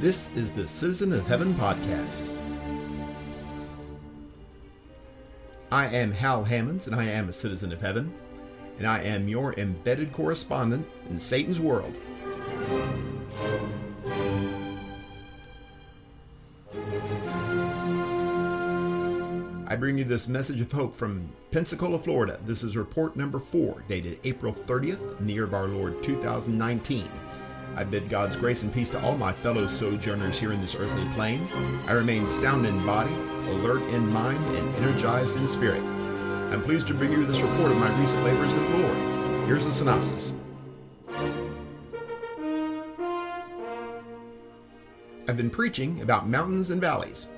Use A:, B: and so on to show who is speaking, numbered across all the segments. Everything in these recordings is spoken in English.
A: This is the Citizen of Heaven podcast. I am Hal Hammonds, and I am a citizen of heaven, and I am your embedded correspondent in Satan's world. I bring you this message of hope from Pensacola, Florida. This is report number four, dated April 30th in the year of our Lord 2019. I bid God's grace and peace to all my fellow sojourners here in this earthly plane. I remain sound in body, alert in mind, and energized in spirit. I'm pleased to bring you this report of my recent labors in the Lord. Here's the synopsis. I've been preaching about mountains and valleys,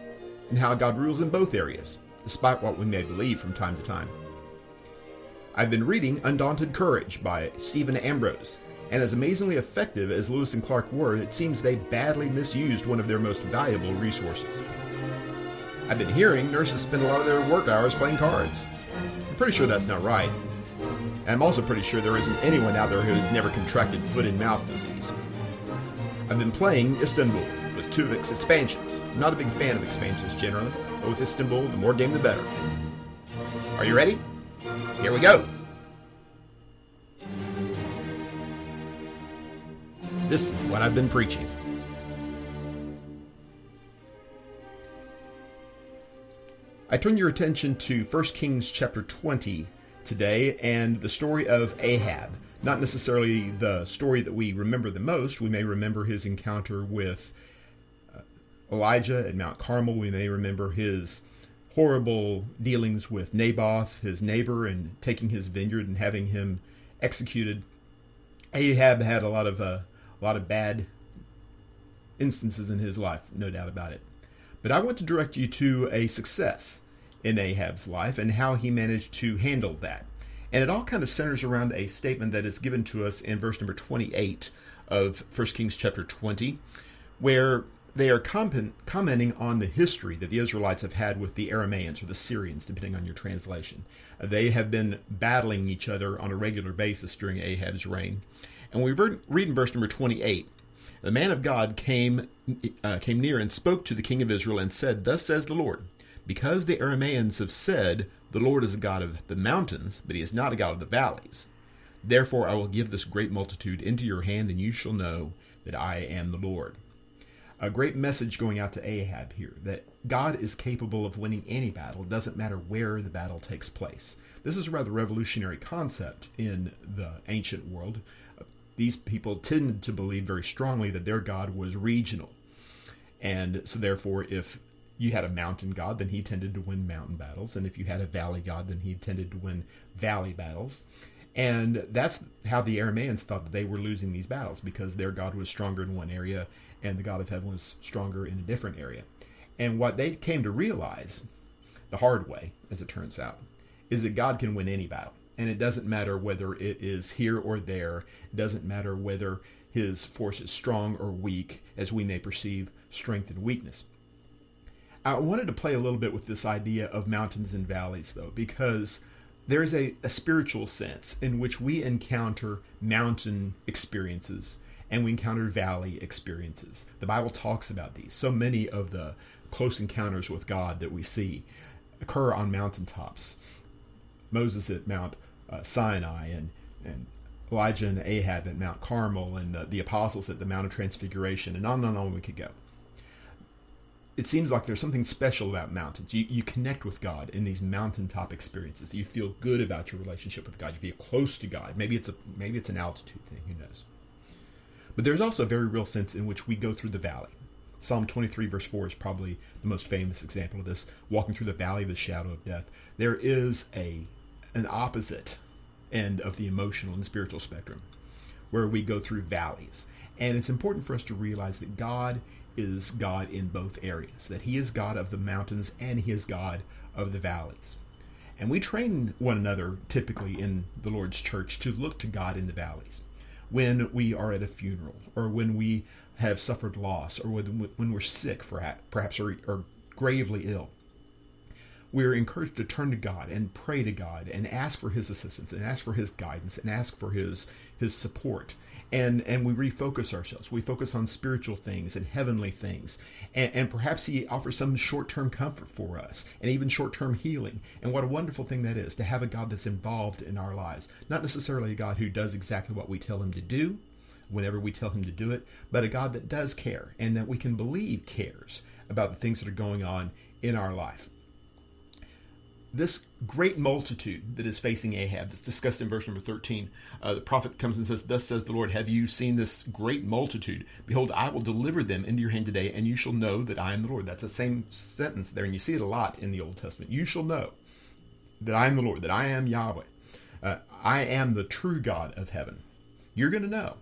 A: and how God rules in both areas despite what we may believe from time to time. I've been reading Undaunted Courage by Stephen Ambrose, and as amazingly effective as Lewis and Clark were, it seems they badly misused one of their most valuable resources. I've been hearing nurses spend a lot of their work hours playing cards. I'm pretty sure that's not right. And I'm also pretty sure there isn't anyone out there who's never contracted foot and mouth disease. I've been playing Istanbul with two of its expansions. I'm not a big fan of expansions generally, but with Istanbul, the more game the better. Are you ready? Here we go! This is what I've been preaching. I turn your attention to 1 Kings chapter 20 today and the story of Ahab. Not necessarily the story that we remember the most. We may remember his encounter with uh, Elijah at Mount Carmel. We may remember his horrible dealings with Naboth, his neighbor, and taking his vineyard and having him executed. Ahab had a lot of uh, a lot of bad instances in his life, no doubt about it. But I want to direct you to a success in Ahab's life and how he managed to handle that. And it all kind of centers around a statement that is given to us in verse number 28 of 1 Kings chapter 20, where they are comment, commenting on the history that the Israelites have had with the Aramaeans or the Syrians, depending on your translation. They have been battling each other on a regular basis during Ahab's reign. And we read in verse number 28 The man of God came, uh, came near and spoke to the king of Israel and said, Thus says the Lord, because the Aramaeans have said, The Lord is a God of the mountains, but he is not a God of the valleys. Therefore I will give this great multitude into your hand, and you shall know that I am the Lord. A great message going out to Ahab here that God is capable of winning any battle. It doesn't matter where the battle takes place. This is a rather revolutionary concept in the ancient world these people tended to believe very strongly that their God was regional. And so, therefore, if you had a mountain god, then he tended to win mountain battles. And if you had a valley god, then he tended to win valley battles. And that's how the Aramaeans thought that they were losing these battles because their god was stronger in one area and the god of heaven was stronger in a different area. And what they came to realize, the hard way, as it turns out, is that God can win any battle and it doesn't matter whether it is here or there. It doesn't matter whether his force is strong or weak, as we may perceive strength and weakness. I wanted to play a little bit with this idea of mountains and valleys, though, because there's a, a spiritual sense in which we encounter mountain experiences and we encounter valley experiences. The Bible talks about these. So many of the close encounters with God that we see occur on mountaintops. Moses at Mount uh, Sinai and and Elijah and Ahab at Mount Carmel and the, the apostles at the Mount of Transfiguration and on and on we could go. It seems like there's something special about mountains. You, you connect with God in these mountaintop experiences. You feel good about your relationship with God. You feel close to God. Maybe it's a maybe it's an altitude thing. Who knows? But there's also a very real sense in which we go through the valley. Psalm 23 verse 4 is probably the most famous example of this. Walking through the valley of the shadow of death. There is a an opposite end of the emotional and spiritual spectrum where we go through valleys. And it's important for us to realize that God is God in both areas, that He is God of the mountains and He is God of the valleys. And we train one another typically in the Lord's church to look to God in the valleys. When we are at a funeral, or when we have suffered loss, or when, we're sick, perhaps, or gravely ill, we're encouraged to turn to God and pray to God and ask for His assistance and ask for His guidance and ask for His His support. And and we refocus ourselves. We focus on spiritual things and heavenly things, and, and perhaps He offers some short-term comfort for us and even short-term healing. And what a wonderful thing that is to have a God that's involved in our lives, not necessarily a God who does exactly what we tell Him to do, whenever we tell Him to do it, but a God that does care and that we can believe cares about the things that are going on in our life this great multitude that is facing Ahab, that's discussed in verse number 13, uh, the prophet comes and says, Thus says the Lord, Have you seen this great multitude? Behold, I will deliver them into your hand today, and you shall know that I am the Lord. That's the same sentence there, and you see it a lot in the Old Testament. You shall know that I am the Lord, that I am Yahweh. Uh, I am the true God of heaven. You're going to know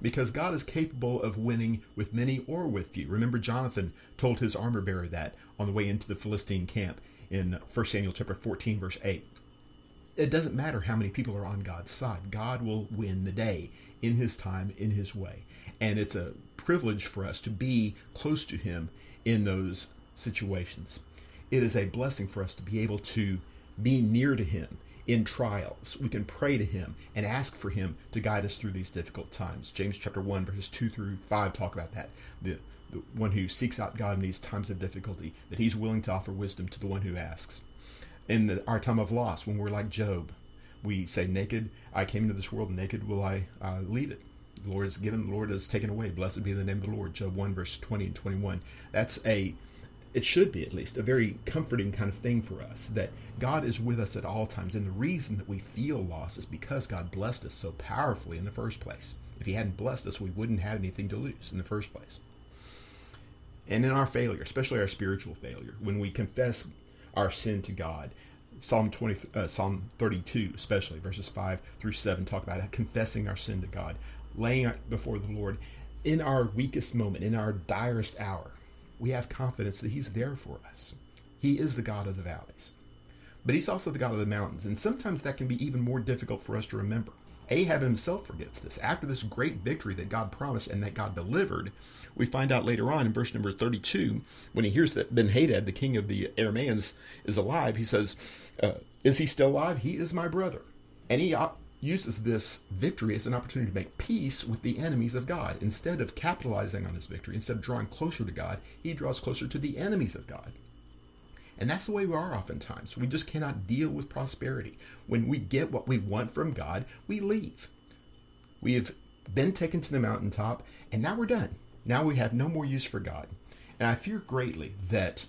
A: because God is capable of winning with many or with few. Remember, Jonathan told his armor bearer that on the way into the Philistine camp in 1 Samuel chapter 14, verse 8. It doesn't matter how many people are on God's side. God will win the day in his time, in his way. And it's a privilege for us to be close to him in those situations. It is a blessing for us to be able to be near to him in trials. We can pray to him and ask for him to guide us through these difficult times. James chapter 1 verses 2 through 5 talk about that. The the one who seeks out God in these times of difficulty, that he's willing to offer wisdom to the one who asks. In the, our time of loss, when we're like Job, we say, Naked, I came into this world, naked will I uh, leave it. The Lord has given, the Lord has taken away. Blessed be the name of the Lord. Job 1, verse 20 and 21. That's a, it should be at least, a very comforting kind of thing for us that God is with us at all times. And the reason that we feel loss is because God blessed us so powerfully in the first place. If He hadn't blessed us, we wouldn't have anything to lose in the first place and in our failure, especially our spiritual failure, when we confess our sin to God. Psalm 20, uh, Psalm 32, especially verses 5 through 7, talk about that, confessing our sin to God, laying it before the Lord in our weakest moment, in our direst hour. We have confidence that He's there for us. He is the God of the valleys, but He's also the God of the mountains, and sometimes that can be even more difficult for us to remember. Ahab himself forgets this. After this great victory that God promised and that God delivered, we find out later on in verse number 32, when he hears that Ben Hadad, the king of the Arameans, is alive, he says, uh, Is he still alive? He is my brother. And he op- uses this victory as an opportunity to make peace with the enemies of God. Instead of capitalizing on his victory, instead of drawing closer to God, he draws closer to the enemies of God. And that's the way we are oftentimes. We just cannot deal with prosperity. When we get what we want from God, we leave. We have been taken to the mountaintop, and now we're done. Now we have no more use for God. And I fear greatly that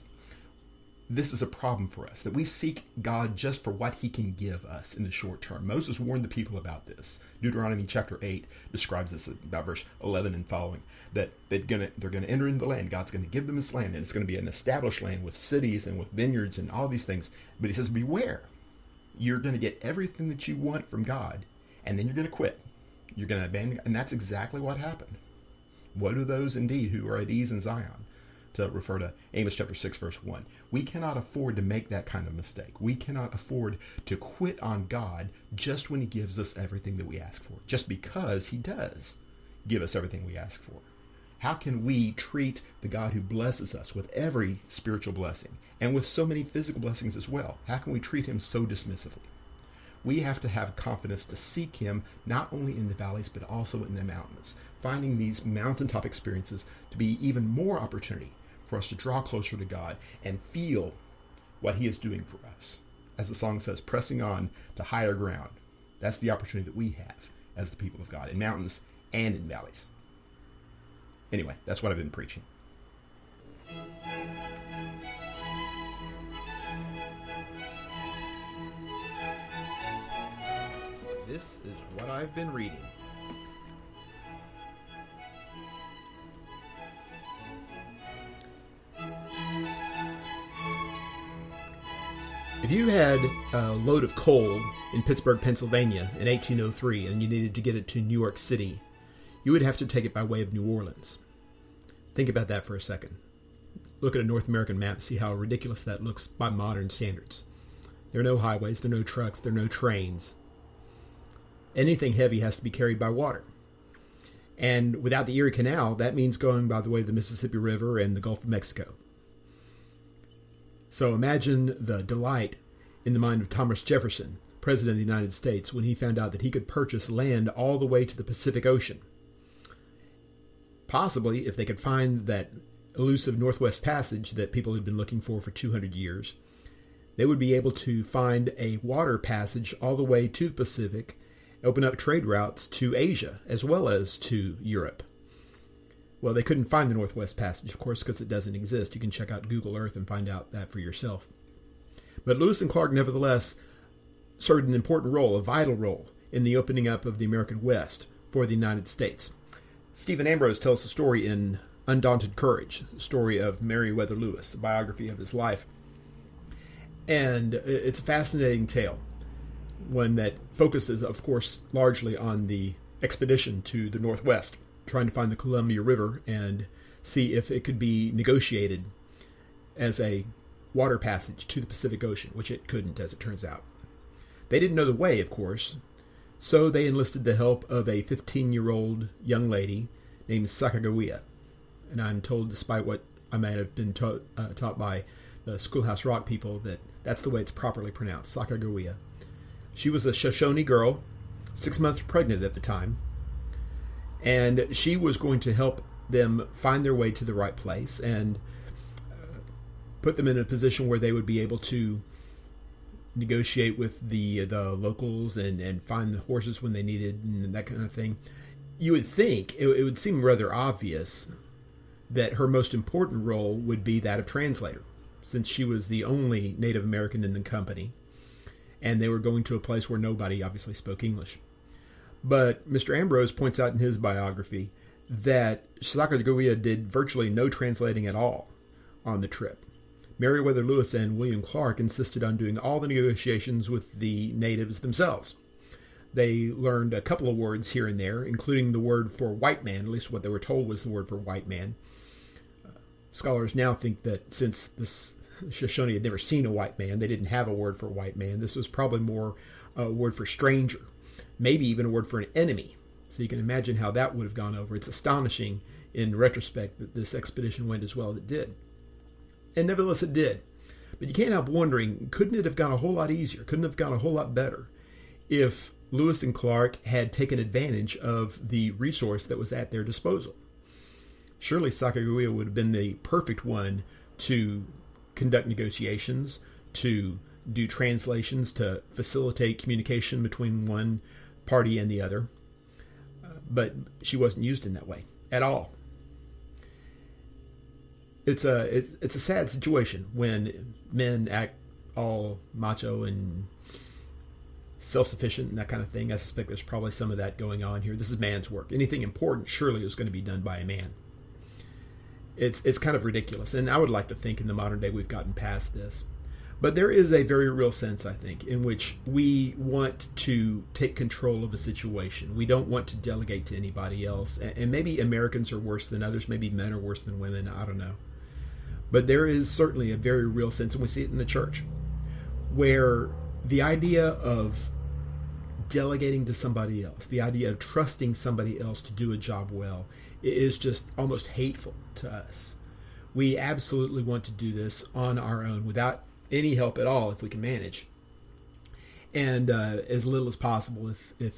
A: this is a problem for us that we seek God just for what he can give us in the short term. Moses warned the people about this. Deuteronomy chapter 8 describes this about verse 11 and following that they're going to they're going to enter into the land. God's going to give them this land and it's going to be an established land with cities and with vineyards and all these things. But he says beware. You're going to get everything that you want from God and then you're going to quit. You're going to abandon and that's exactly what happened. What do those indeed who are at ease in Zion? To refer to Amos chapter 6, verse 1. We cannot afford to make that kind of mistake. We cannot afford to quit on God just when He gives us everything that we ask for, just because He does give us everything we ask for. How can we treat the God who blesses us with every spiritual blessing and with so many physical blessings as well? How can we treat Him so dismissively? We have to have confidence to seek Him not only in the valleys but also in the mountains, finding these mountaintop experiences to be even more opportunity for us to draw closer to God and feel what He is doing for us. As the song says, pressing on to higher ground. That's the opportunity that we have as the people of God in mountains and in valleys. Anyway, that's what I've been preaching. This is what I've been reading. If you had a load of coal in Pittsburgh, Pennsylvania in 1803 and you needed to get it to New York City, you would have to take it by way of New Orleans. Think about that for a second. Look at a North American map, see how ridiculous that looks by modern standards. There are no highways, there are no trucks, there are no trains. Anything heavy has to be carried by water. And without the Erie Canal, that means going by the way of the Mississippi River and the Gulf of Mexico. So imagine the delight in the mind of Thomas Jefferson, President of the United States, when he found out that he could purchase land all the way to the Pacific Ocean. Possibly, if they could find that elusive Northwest Passage that people had been looking for for 200 years, they would be able to find a water passage all the way to the Pacific, open up trade routes to Asia as well as to Europe. Well, they couldn't find the Northwest Passage, of course, because it doesn't exist. You can check out Google Earth and find out that for yourself. But Lewis and Clark, nevertheless, served an important role, a vital role, in the opening up of the American West for the United States. Stephen Ambrose tells the story in Undaunted Courage, the story of Meriwether Lewis, a biography of his life. And it's a fascinating tale, one that focuses, of course, largely on the expedition to the Northwest trying to find the Columbia River and see if it could be negotiated as a water passage to the Pacific Ocean, which it couldn't, as it turns out. They didn't know the way, of course, so they enlisted the help of a 15 year old young lady named Sacagawea. And I'm told, despite what I might have been taught, uh, taught by the Schoolhouse Rock people, that that's the way it's properly pronounced Sacagawea. She was a Shoshone girl, six months pregnant at the time, and she was going to help them find their way to the right place and uh, put them in a position where they would be able to negotiate with the the locals and and find the horses when they needed and that kind of thing. You would think it, it would seem rather obvious that her most important role would be that of translator, since she was the only Native American in the company, and they were going to a place where nobody obviously spoke English. But Mr. Ambrose points out in his biography that Sacagawea did virtually no translating at all on the trip. Meriwether Lewis and William Clark insisted on doing all the negotiations with the natives themselves. They learned a couple of words here and there, including the word for white man, at least what they were told was the word for white man. Scholars now think that since this Shoshone had never seen a white man, they didn't have a word for white man. This was probably more a word for stranger maybe even a word for an enemy. So you can imagine how that would have gone over. It's astonishing in retrospect that this expedition went as well as it did. And nevertheless, it did. But you can't help wondering couldn't it have gone a whole lot easier? Couldn't it have gone a whole lot better if Lewis and Clark had taken advantage of the resource that was at their disposal? Surely Sacagawea would have been the perfect one to conduct negotiations, to do translations, to facilitate communication between one party and the other. Uh, but she wasn't used in that way at all. It's a it's, it's a sad situation when men act all macho and self-sufficient and that kind of thing. I suspect there's probably some of that going on here. This is man's work. Anything important surely is going to be done by a man. It's it's kind of ridiculous, and I would like to think in the modern day we've gotten past this. But there is a very real sense, I think, in which we want to take control of a situation. We don't want to delegate to anybody else. And maybe Americans are worse than others. Maybe men are worse than women. I don't know. But there is certainly a very real sense, and we see it in the church, where the idea of delegating to somebody else, the idea of trusting somebody else to do a job well, is just almost hateful to us. We absolutely want to do this on our own without any help at all if we can manage, and uh, as little as possible if, if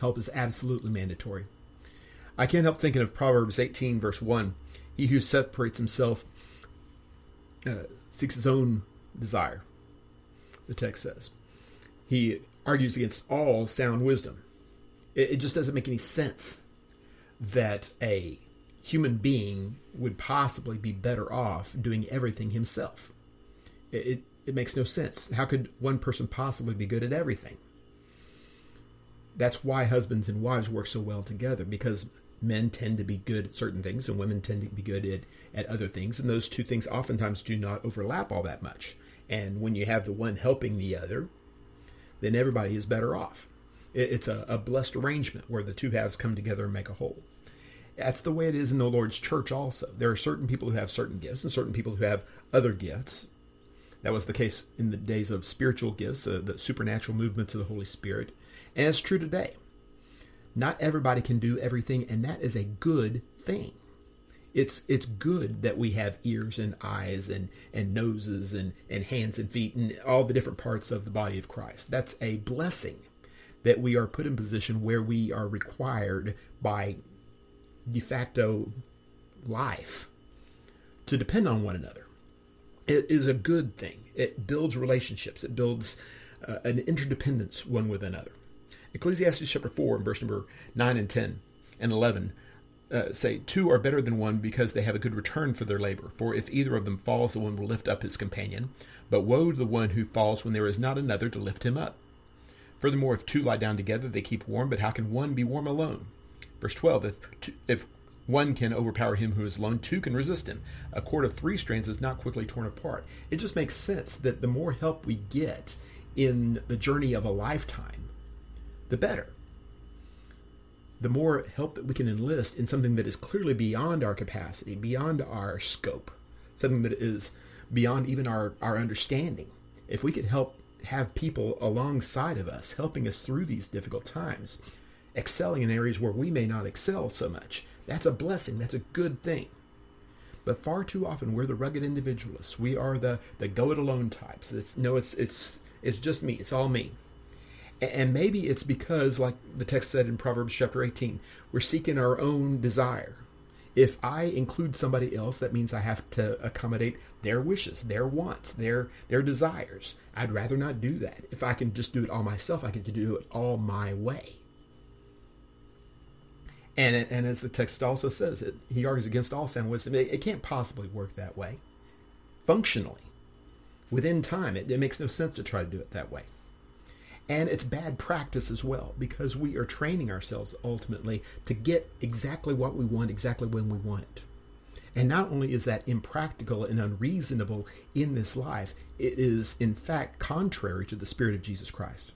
A: help is absolutely mandatory. I can't help thinking of Proverbs 18, verse 1. He who separates himself uh, seeks his own desire, the text says. He argues against all sound wisdom. It, it just doesn't make any sense that a human being would possibly be better off doing everything himself. It, it, makes no sense. How could one person possibly be good at everything? That's why husbands and wives work so well together because men tend to be good at certain things and women tend to be good at, at other things. And those two things oftentimes do not overlap all that much. And when you have the one helping the other, then everybody is better off. It, it's a, a blessed arrangement where the two halves come together and make a whole. That's the way it is in the Lord's church also. There are certain people who have certain gifts and certain people who have other gifts. That was the case in the days of spiritual gifts, uh, the supernatural movements of the Holy Spirit. And it's true today. Not everybody can do everything, and that is a good thing. It's it's good that we have ears and eyes and and noses and and hands and feet and all the different parts of the body of Christ. That's a blessing that we are put in position where we are required by de facto life to depend on one another. It is a good thing. It builds relationships. It builds uh, an interdependence one with another. Ecclesiastes chapter 4 and verse number 9 and 10 and 11 uh, say, Two are better than one because they have a good return for their labor. For if either of them falls, the one will lift up his companion. But woe to the one who falls when there is not another to lift him up. Furthermore, if two lie down together, they keep warm, but how can one be warm alone? Verse 12 If, two, if one can overpower him who is alone, two can resist him. A cord of three strands is not quickly torn apart. It just makes sense that the more help we get in the journey of a lifetime, the better the more help that we can enlist in something that is clearly beyond our capacity, beyond our scope, something that is beyond even our, our understanding. If we could help have people alongside of us, helping us through these difficult times, excelling in areas where we may not excel so much, that's a blessing. That's a good thing. But far too often we're the rugged individualists. We are the, the go it alone types. It's no, it's it's it's just me. It's all me. And maybe it's because, like the text said in Proverbs chapter 18, we're seeking our own desire. If I include somebody else, that means I have to accommodate their wishes, their wants, their their desires. I'd rather not do that. If I can just do it all myself, I can do it all my way. And and as the text also says, it, he argues against all sound wisdom. It, it, can't possibly work that way. Functionally, within time, it, it makes no sense to try to do it that way. And it's bad practice as well because we are training ourselves ultimately to get exactly what we want exactly when we want it. And not only is that impractical and unreasonable in this life, it is in fact contrary to the Spirit of Jesus Christ.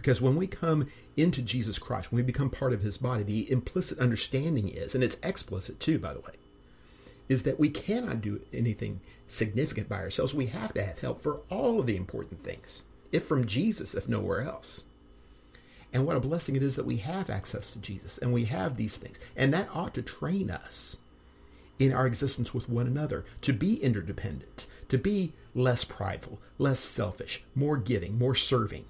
A: Because when we come into Jesus Christ, when we become part of his body, the implicit understanding is, and it's explicit too, by the way, is that we cannot do anything significant by ourselves. We have to have help for all of the important things if from Jesus, if nowhere else. And what a blessing it is that we have access to Jesus and we have these things. And that ought to train us in our existence with one another to be interdependent, to be less prideful, less selfish, more giving, more serving.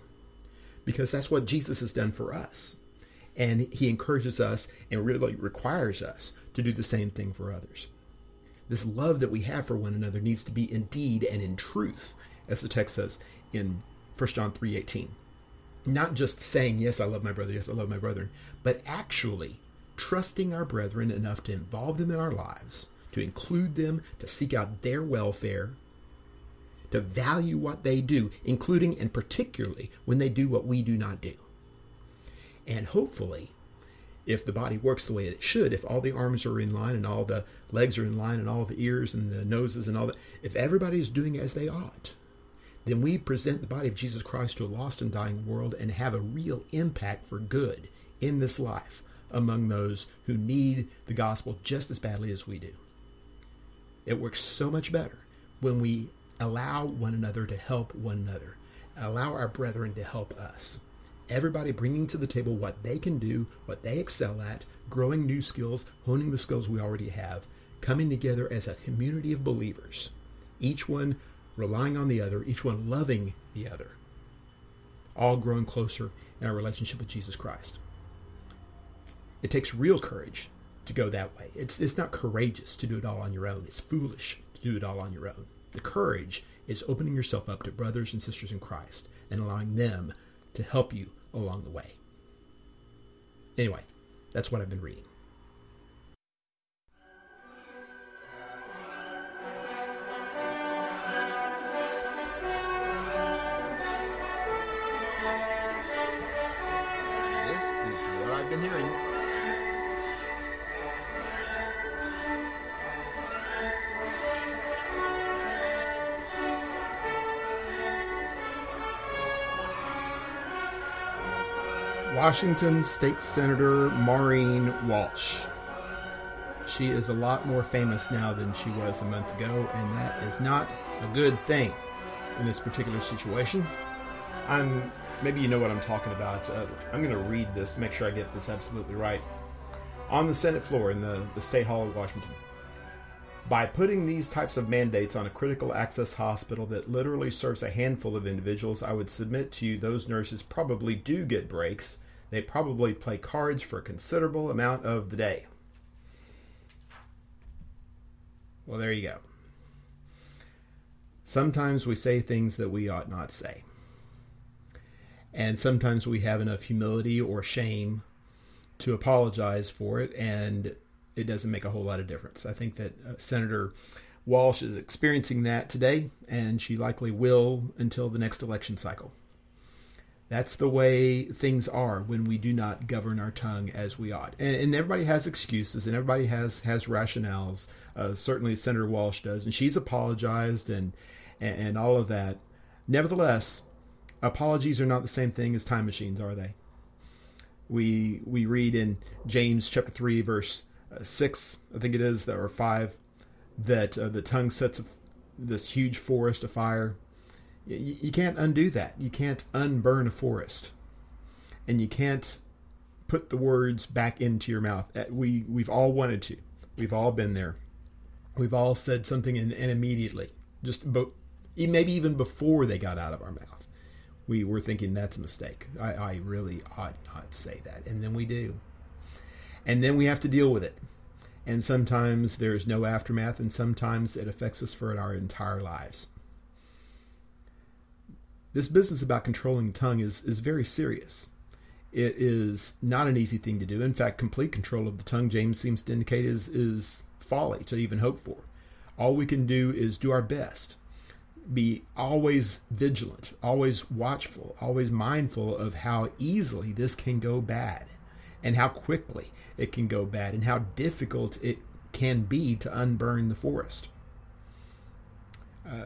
A: Because that's what Jesus has done for us. And he encourages us and really requires us to do the same thing for others. This love that we have for one another needs to be in deed and in truth, as the text says in 1 John 3:18. Not just saying, "Yes, I love my brother. Yes, I love my brethren," but actually trusting our brethren enough to involve them in our lives, to include them, to seek out their welfare, to value what they do, including and particularly when they do what we do not do. And hopefully, if the body works the way it should, if all the arms are in line and all the legs are in line and all the ears and the noses and all that, if everybody is doing as they ought, then we present the body of Jesus Christ to a lost and dying world and have a real impact for good in this life among those who need the gospel just as badly as we do. It works so much better when we allow one another to help one another, allow our brethren to help us. Everybody bringing to the table what they can do, what they excel at, growing new skills, honing the skills we already have, coming together as a community of believers, each one relying on the other, each one loving the other, all growing closer in our relationship with Jesus Christ. It takes real courage to go that way. It's, it's not courageous to do it all on your own, it's foolish to do it all on your own. The courage is opening yourself up to brothers and sisters in Christ and allowing them to help you along the way. Anyway, that's what I've been reading. Washington State Senator Maureen Walsh. She is a lot more famous now than she was a month ago, and that is not a good thing in this particular situation. I'm maybe you know what I'm talking about. Uh, I'm going to read this make sure I get this absolutely right. On the Senate floor in the, the State Hall of Washington, By putting these types of mandates on a critical access hospital that literally serves a handful of individuals, I would submit to you those nurses probably do get breaks. They probably play cards for a considerable amount of the day. Well, there you go. Sometimes we say things that we ought not say. And sometimes we have enough humility or shame to apologize for it, and it doesn't make a whole lot of difference. I think that uh, Senator Walsh is experiencing that today, and she likely will until the next election cycle. That's the way things are when we do not govern our tongue as we ought. And, and everybody has excuses and everybody has has rationales. Uh, certainly, Senator Walsh does, and she's apologized and, and and all of that. Nevertheless, apologies are not the same thing as time machines, are they? We we read in James chapter three, verse uh, six, I think it is, or five, that uh, the tongue sets this huge forest afire you, you can't undo that. You can't unburn a forest, and you can't put the words back into your mouth. Uh, we we've all wanted to. We've all been there. We've all said something and, and immediately, just but maybe even before they got out of our mouth, we were thinking that's a mistake. I, I really ought not say that, and then we do, and then we have to deal with it. And sometimes there's no aftermath, and sometimes it affects us for our entire lives. This business about controlling the tongue is, is very serious. It is not an easy thing to do. In fact, complete control of the tongue, James seems to indicate, is, is folly to even hope for. All we can do is do our best. Be always vigilant, always watchful, always mindful of how easily this can go bad and how quickly it can go bad and how difficult it can be to unburn the forest. Uh,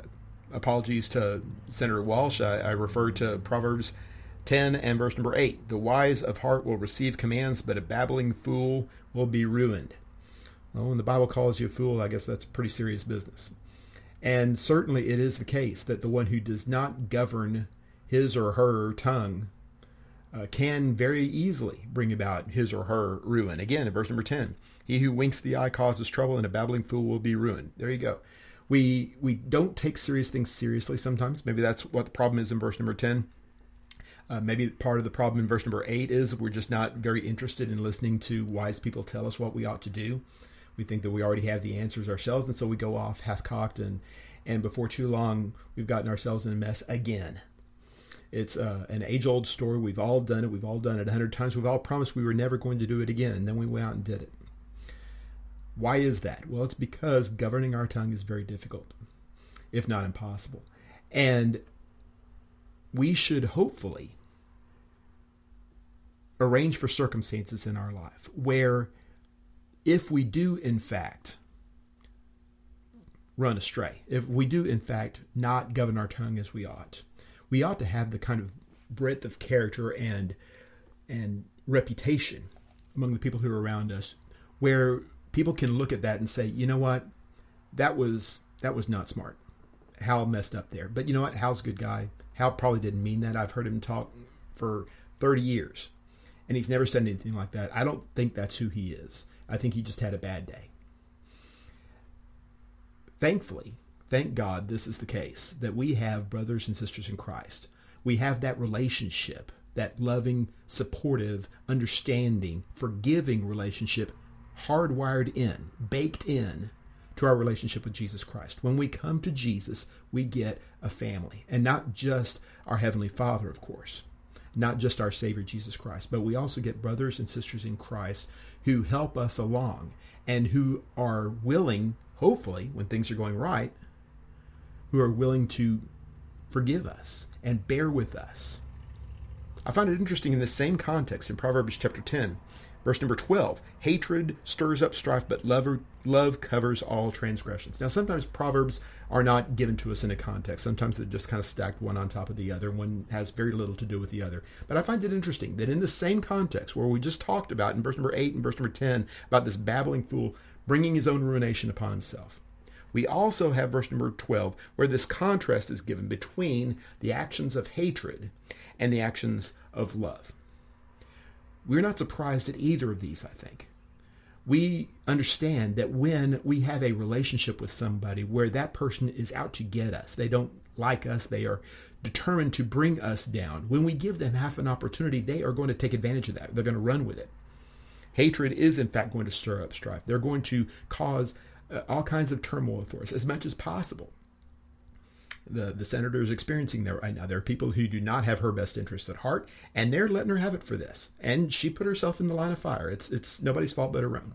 A: apologies to Senator Walsh. I, I referred to Proverbs 10 and verse number 8. The wise of heart will receive commands, but a babbling fool will be ruined. Well, when the Bible calls you a fool, I guess that's pretty serious business. And certainly it is the case that the one who does not govern his or her tongue uh, can very easily bring about his or her ruin. Again, in verse number 10, he who winks the eye causes trouble, and a babbling fool will be ruined. There you go we we don't take serious things seriously sometimes. Maybe that's what the problem is in verse number ten. Uh, maybe part of the problem in verse number eight is we're just not very interested in listening to wise people tell us what we ought to do. We think that we already have the answers ourselves, and so we go off half cocked, and and before too long, we've gotten ourselves in a mess again. It's uh, an age old story. We've all done it. We've all done it a hundred times. We've all promised we were never going to do it again, and then we went out and did it. Why is that? Well, it's because governing our tongue is very difficult, if not impossible. And we should hopefully arrange for circumstances in our life where, if we do, in fact, run astray, if we do, in fact, not govern our tongue as we ought, we ought to have the kind of breadth of character and and reputation among the people who are around us where people can look at that and say, you know what, that was that was not smart. Hal messed up there. But you know what? Hal's a good guy. Hal probably didn't mean that. I've heard him talk for 30 years, and he's never said anything like that. I don't think that's who he is. I think he just had a bad day. Thankfully, thank God this is the case that we have brothers and sisters in Christ. We have that relationship, that loving, supportive, understanding, forgiving relationship hardwired in, baked in to our relationship with Jesus Christ. When we come to Jesus, we get a family, and not just our Heavenly Father, of course, not just our Savior Jesus Christ, but we also get brothers and sisters in Christ who help us along and who are willing, hopefully, when things are going right, who are willing to forgive us and bear with us. I find it interesting in the same context in Proverbs chapter 10 Verse number 12 Hatred stirs up strife, but love, love covers all transgressions. Now, sometimes Proverbs are not given to us in a context. Sometimes they're just kind of stacked one on top of the other. One has very little to do with the other. But I find it interesting that in the same context where we just talked about in verse number 8 and verse number 10 about this babbling fool bringing his own ruination upon himself, we also have verse number 12 where this contrast is given between the actions of hatred and the actions of love. We're not surprised at either of these, I think. we understand that when we have a relationship with somebody where that person is out to get us, they don't like us, they are determined to bring us down. When we give them half an opportunity, they are going to take advantage of that. They're going to run with it. Hatred is, in fact, going to stir up strife. They're going to cause uh, all kinds of turmoil for us as much as possible. The, the senator is experiencing that right now. There are people who do not have her best interests at heart, and they're letting her have it for this. And she put herself in the line of fire. It's it's nobody's fault but her own.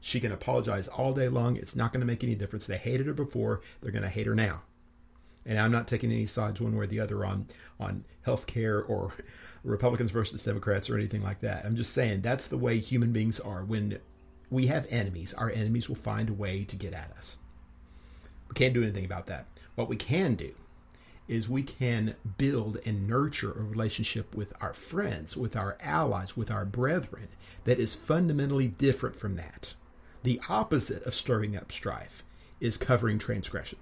A: She can apologize all day long. It's not going to make any difference. They hated her before. They're going to hate her now. And I'm not taking any sides one way or the other on on health care or Republicans versus Democrats or anything like that. I'm just saying that's the way human beings are. When we have enemies, our enemies will find a way to get at us. We can't do anything about that. What we can do is we can build and nurture a relationship with our friends, with our allies, with our brethren that is fundamentally different from that. The opposite of stirring up strife is covering transgression.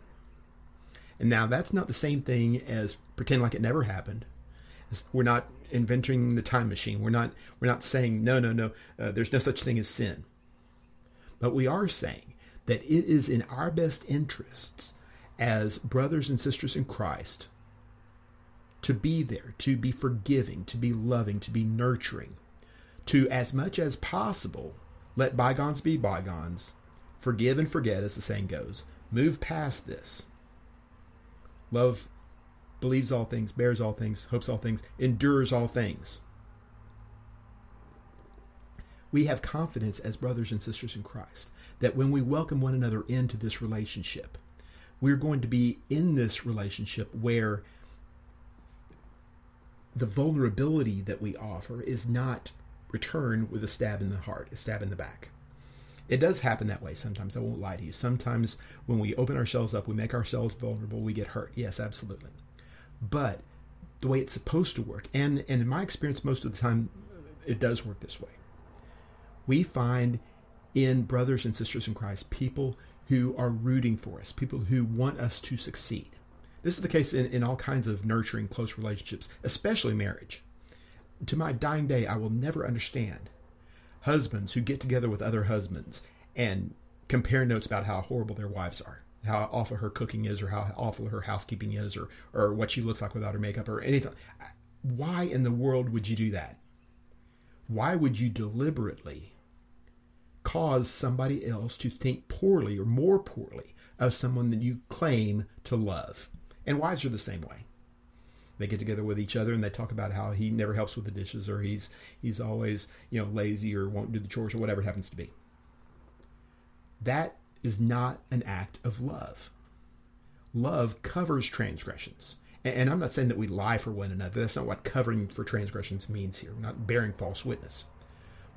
A: And now that's not the same thing as pretend like it never happened. We're not inventing the time machine. We're not we're not saying no no no. Uh, there's no such thing as sin. But we are saying that it is in our best interests as brothers and sisters in Christ to be there, to be forgiving, to be loving, to be nurturing, to as much as possible let bygones be bygones, forgive and forget, as the saying goes, move past this. Love believes all things, bears all things, hopes all things, endures all things. We have confidence as brothers and sisters in Christ that when we welcome one another into this relationship, we're going to be in this relationship where the vulnerability that we offer is not returned with a stab in the heart, a stab in the back. It does happen that way sometimes. I won't lie to you. Sometimes when we open ourselves up, we make ourselves vulnerable, we get hurt. Yes, absolutely but the way it's supposed to work. And, and in my experience, most of the time, it does work this way. We find in brothers and sisters in Christ people who are rooting for us, people who want us to succeed. This is the case in, in all kinds of nurturing close relationships, especially marriage. To my dying day, I will never understand husbands who get together with other husbands and compare notes about how horrible their wives are how awful her cooking is or how awful her housekeeping is or or what she looks like without her makeup or anything why in the world would you do that why would you deliberately cause somebody else to think poorly or more poorly of someone that you claim to love and wives are the same way they get together with each other and they talk about how he never helps with the dishes or he's he's always you know lazy or won't do the chores or whatever it happens to be that is not an act of love. Love covers transgressions. And I'm not saying that we lie for one another. That's not what covering for transgressions means here. We're not bearing false witness.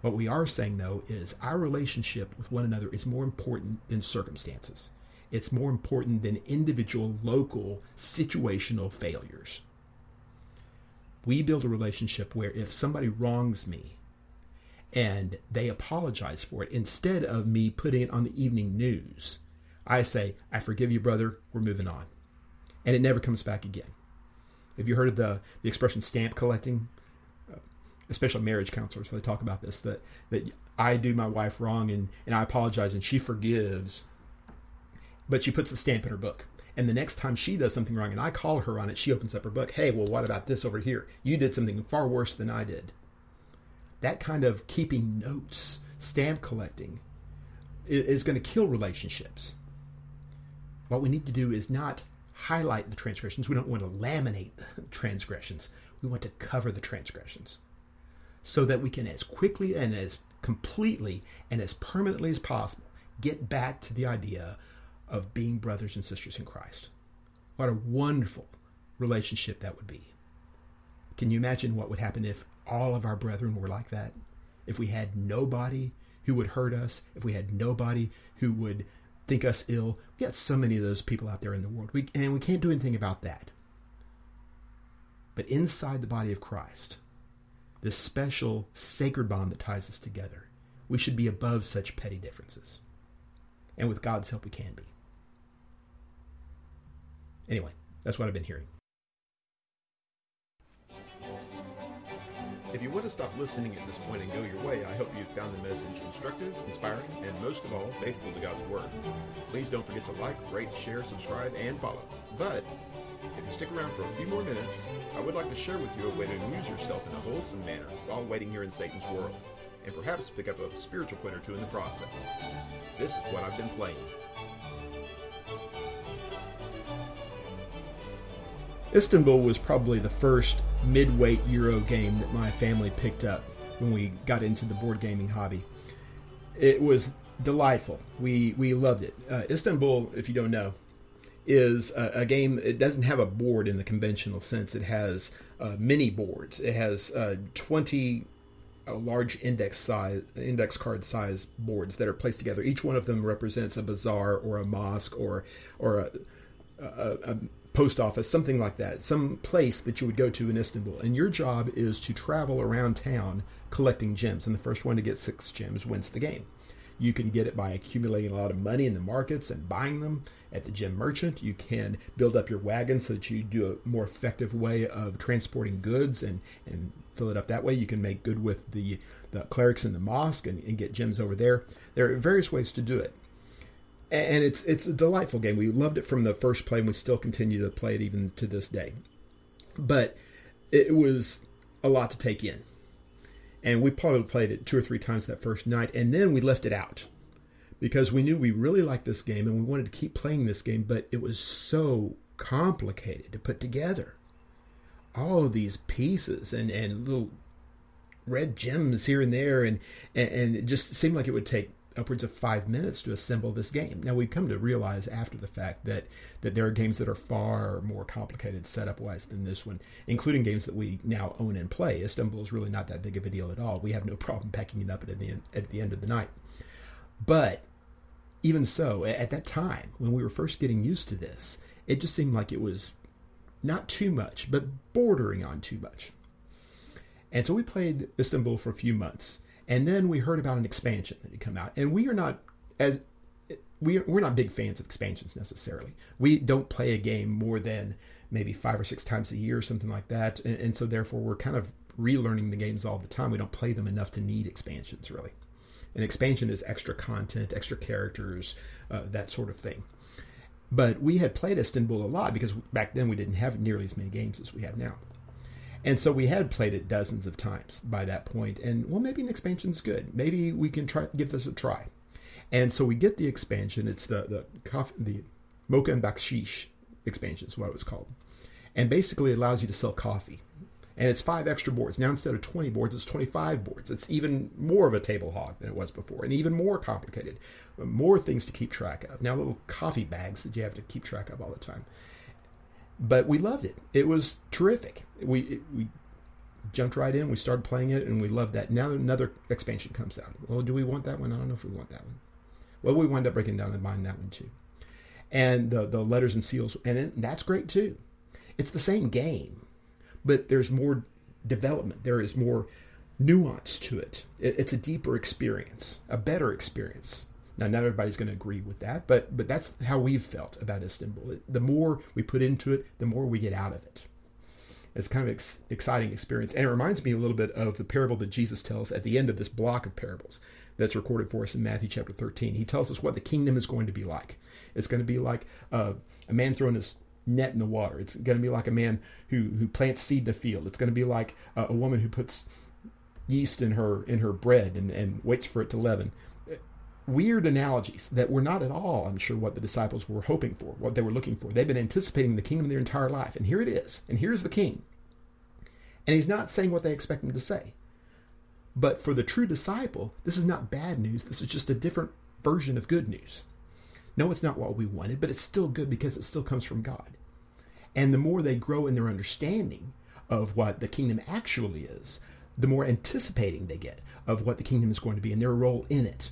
A: What we are saying, though, is our relationship with one another is more important than circumstances. It's more important than individual, local, situational failures. We build a relationship where if somebody wrongs me, and they apologize for it instead of me putting it on the evening news. I say, I forgive you, brother. We're moving on. And it never comes back again. Have you heard of the, the expression stamp collecting? Especially marriage counselors, they talk about this that, that I do my wife wrong and, and I apologize and she forgives, but she puts a stamp in her book. And the next time she does something wrong and I call her on it, she opens up her book. Hey, well, what about this over here? You did something far worse than I did that kind of keeping notes, stamp collecting, is going to kill relationships. What we need to do is not highlight the transgressions. We don't want to laminate the transgressions. We want to cover the transgressions so that we can, as quickly and as completely and as permanently as possible, get back to the idea of being brothers and sisters in Christ. What a wonderful relationship that would be. Can you imagine what would happen if all of our brethren were like that, if we had nobody who would hurt us, if we had nobody who would think us ill, we got so many of those people out there in the world, we, and we can't do anything about that. But inside the body of Christ, this special sacred bond that ties us together, we should be above such petty differences. And with God's help, we can be. Anyway, that's what I've been hearing. If you want to stop listening at this point and go your way, I hope you found the message instructive, inspiring, and most of all, faithful to God's Word. Please don't forget to like, rate, share, subscribe, and follow. But you stick around for a few more minutes, I would like to share with you a way to amuse yourself in a wholesome manner while waiting here in Satan's world, and perhaps pick up a spiritual point or two in the process. This is what I've been playing. Istanbul was probably the first mid-weight Euro game that my family picked up when we got into the board gaming hobby. It was delightful. We we loved it. Uh, Istanbul, if you don't know, is a, a, game. It doesn't have a board in the conventional sense. It has uh, mini boards. It has uh, twenty uh, large index size index card size boards that are placed together. Each one of them represents a bazaar or a mosque or or a, a, a post office, something like that, some place that you would go to in Istanbul. And your job is to travel around town collecting gems. And the first one to get six gems wins the game. You can get it by accumulating a lot of money in the markets and buying them at the gem merchant. You can build up your wagon so that you do a more effective way of transporting goods and, and fill it up that way. You can make good with the, the clerics in the mosque and, and get gems over there. There are various ways to do it and it's it's a delightful game. We loved it from the first play, and we still continue to play it even to this day. But it was a lot to take in, and we probably played it two or three times that first night, and then we left it out because we knew we really liked this game and we wanted to keep playing this game, but it was so complicated to put together. All of these pieces and and little red gems here and there, and and, and it just seemed like it would take upwards of five minutes to assemble this game. Now we've come to realize after the fact that that there are games that are far more complicated setup wise than this one, including games that we now own and play. Istanbul is really not that big of a deal at all. We have no problem packing it up at the end, at the end of the night. But even so, at that time when we were first getting used to this, it just seemed like it was not too much, but bordering on too much. And so we played Istanbul for a few months and then we heard about an expansion that had come out, and we are not as we we're not big fans of expansions necessarily. We don't play a game more than maybe five or six times a year or something like that, and, and so therefore we're kind of relearning the games all the time. We don't play them enough to need expansions really. An expansion is extra content, extra characters, uh, that sort of thing. But we had played Istanbul a lot because back then we didn't have nearly as many games as we have now. And so we had played it dozens of times by that point, and well, maybe an expansion's good. Maybe we can try give this a try. And so we get the expansion. It's the the coffee, the mocha and baksheesh expansion is what it was called, and basically it allows you to sell coffee. And it's five extra boards. Now instead of 20 boards, it's 25 boards. It's even more of a table hog than it was before, and even more complicated. More things to keep track of. Now little coffee bags that you have to keep track of all the time but we loved it. It was terrific. We we jumped right in. We started playing it, and we loved that. Now another expansion comes out. Well, do we want that one? I don't know if we want that one. Well, we wind up breaking down and buying that one too, and the the letters and seals, and it, that's great too. It's the same game, but there's more development. There is more nuance to it. it it's a deeper experience, a better experience. Now, not everybody's going to agree with that, but but that's how we've felt about Istanbul. The more we put into it, the more we get out of it. It's kind of ex- exciting experience, and it reminds me a little bit of the parable that Jesus tells at the end of this block of parables that's recorded for us in Matthew chapter 13. He tells us what the kingdom is going to be like. It's going to be like uh, a man throwing his net in the water. It's going to be like a man who who plants seed in a field. It's going to be like a, a woman who puts yeast in her in her bread and, and waits for it to leaven weird analogies that were not at all, I'm sure, what the disciples were hoping for, what they were looking for. They've been anticipating the kingdom their entire life. And here it is. And here's the king. And he's not saying what they expect him to say. But for the true disciple, this is not bad news. This is just a different version of good news. No, it's not what we wanted, but it's still good because it still comes from God. And the more they grow in their understanding of what the kingdom actually is, the more anticipating they get of what the kingdom is going to be and their role in it.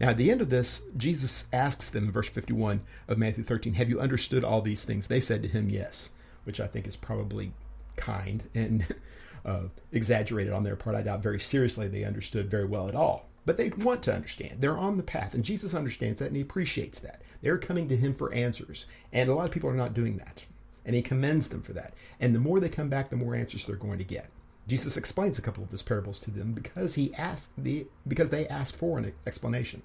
A: Now, at the end of this, Jesus asks them, in verse 51 of Matthew 13, Have you understood all these things? They said to him, Yes, which I think is probably kind and uh, exaggerated on their part. I doubt very seriously they understood very well at all. But they want to understand. They're on the path, and Jesus understands that and he appreciates that. They're coming to him for answers, and a lot of people are not doing that. And he commends them for that. And the more they come back, the more answers they're going to get. Jesus explains a couple of his parables to them because he asked the because they asked for an explanation.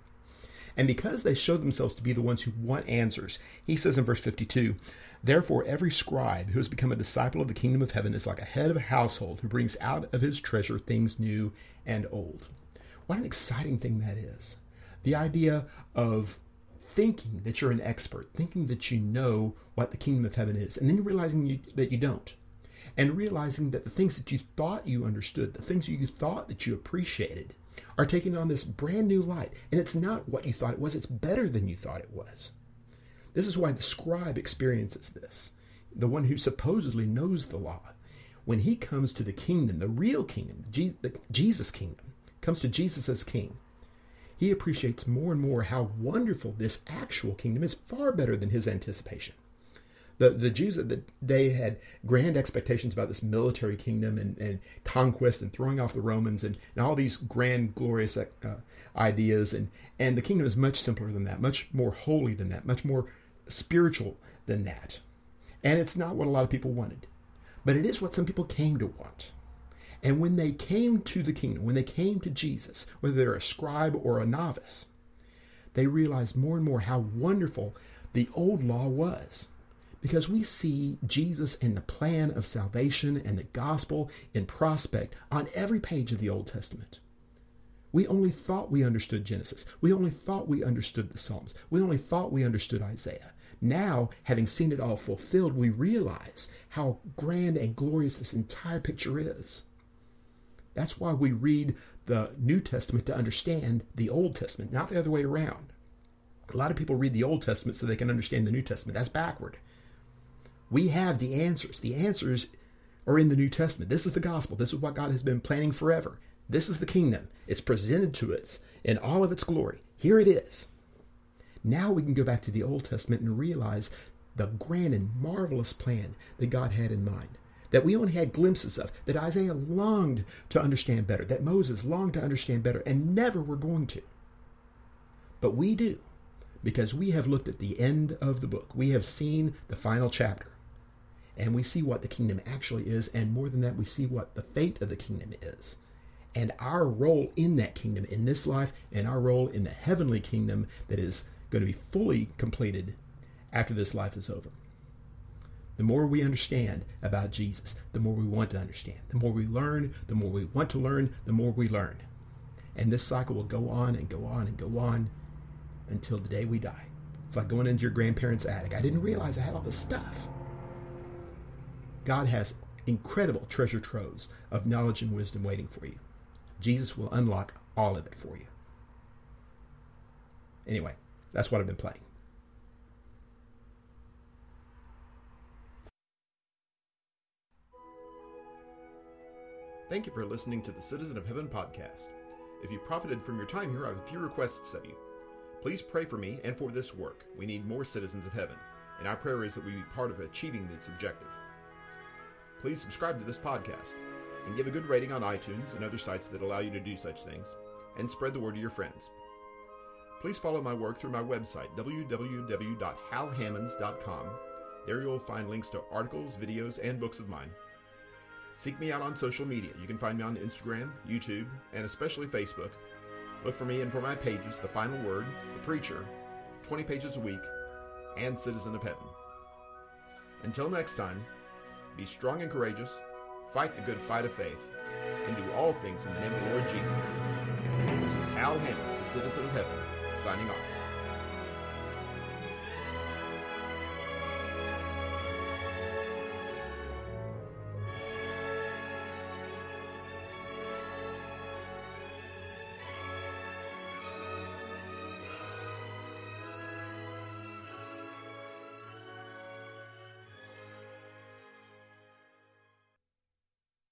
A: And because they show themselves to be the ones who want answers, he says in verse 52 Therefore, every scribe who has become a disciple of the kingdom of heaven is like a head of a household who brings out of his treasure things new and old. What an exciting thing that is. The idea of thinking that you're an expert, thinking that you know what the kingdom of heaven is, and then realizing you, that you don't. And realizing that the things that you thought you understood, the things you thought that you appreciated, are taking on this brand new light. And it's not what you thought it was, it's better than you thought it was. This is why the scribe experiences this, the one who supposedly knows the law. When he comes to the kingdom, the real kingdom, the Jesus kingdom, comes to Jesus as king, he appreciates more and more how wonderful this actual kingdom is, far better than his anticipation. The, the Jews at the day had grand expectations about this military kingdom and, and conquest and throwing off the Romans and, and all these grand, glorious uh, ideas. And, and the kingdom is much simpler than that, much more holy than that, much more spiritual than that. And it's not what a lot of people wanted, but it is what some people came to want. And when they came to the kingdom, when they came to Jesus, whether they're a scribe or a novice, they realized more and more how wonderful the old law was. Because we see Jesus and the plan of salvation and the gospel in prospect on every page of the Old Testament. We only thought we understood Genesis. We only thought we understood the Psalms. We only thought we understood Isaiah. Now, having seen it all fulfilled, we realize how grand and glorious this entire picture is. That's why we read the New Testament to understand the Old Testament, not the other way around. A lot of people read the Old Testament so they can understand the New Testament. That's backward. We have the answers. The answers are in the New Testament. This is the gospel. This is what God has been planning forever. This is the kingdom. It's presented to us in all of its glory. Here it is. Now we can go back to the Old Testament and realize the grand and marvelous plan that God had in mind that we only had glimpses of, that Isaiah longed to understand better, that Moses longed to understand better, and never were going to. But we do, because we have looked at the end of the book. We have seen the final chapter, and we see what the kingdom actually is, and more than that, we see what the fate of the kingdom is. And our role in that kingdom in this life, and our role in the heavenly kingdom that is going to be fully completed after this life is over. The more we understand about Jesus, the more we want to understand. The more we learn, the more we want to learn, the more we learn. And this cycle will go on and go on and go on until the day we die. It's like going into your grandparents' attic. I didn't realize I had all this stuff. God has incredible treasure troves of knowledge and wisdom waiting for you. Jesus will unlock all of it for you. Anyway, that's what I've been playing. Thank you for listening to the Citizen of Heaven podcast. If you profited from your time here, I have a few requests of you. Please pray for me and for this work. We need more citizens of heaven, and our prayer is that we be part of achieving this objective. Please subscribe to this podcast and give a good rating on iTunes and other sites that allow you to do such things, and spread the word to your friends. Please follow my work through my website, www.halhammons.com. There you'll find links to articles, videos, and books of mine. Seek me out on social media. You can find me on Instagram, YouTube, and especially Facebook. Look for me and for my pages The Final Word, The Preacher, 20 Pages a Week, and Citizen of Heaven. Until next time, be strong and courageous, fight the good fight of faith, and do all things in the name of the Lord Jesus. This is Hal Hammons, the Citizen of Heaven, signing off.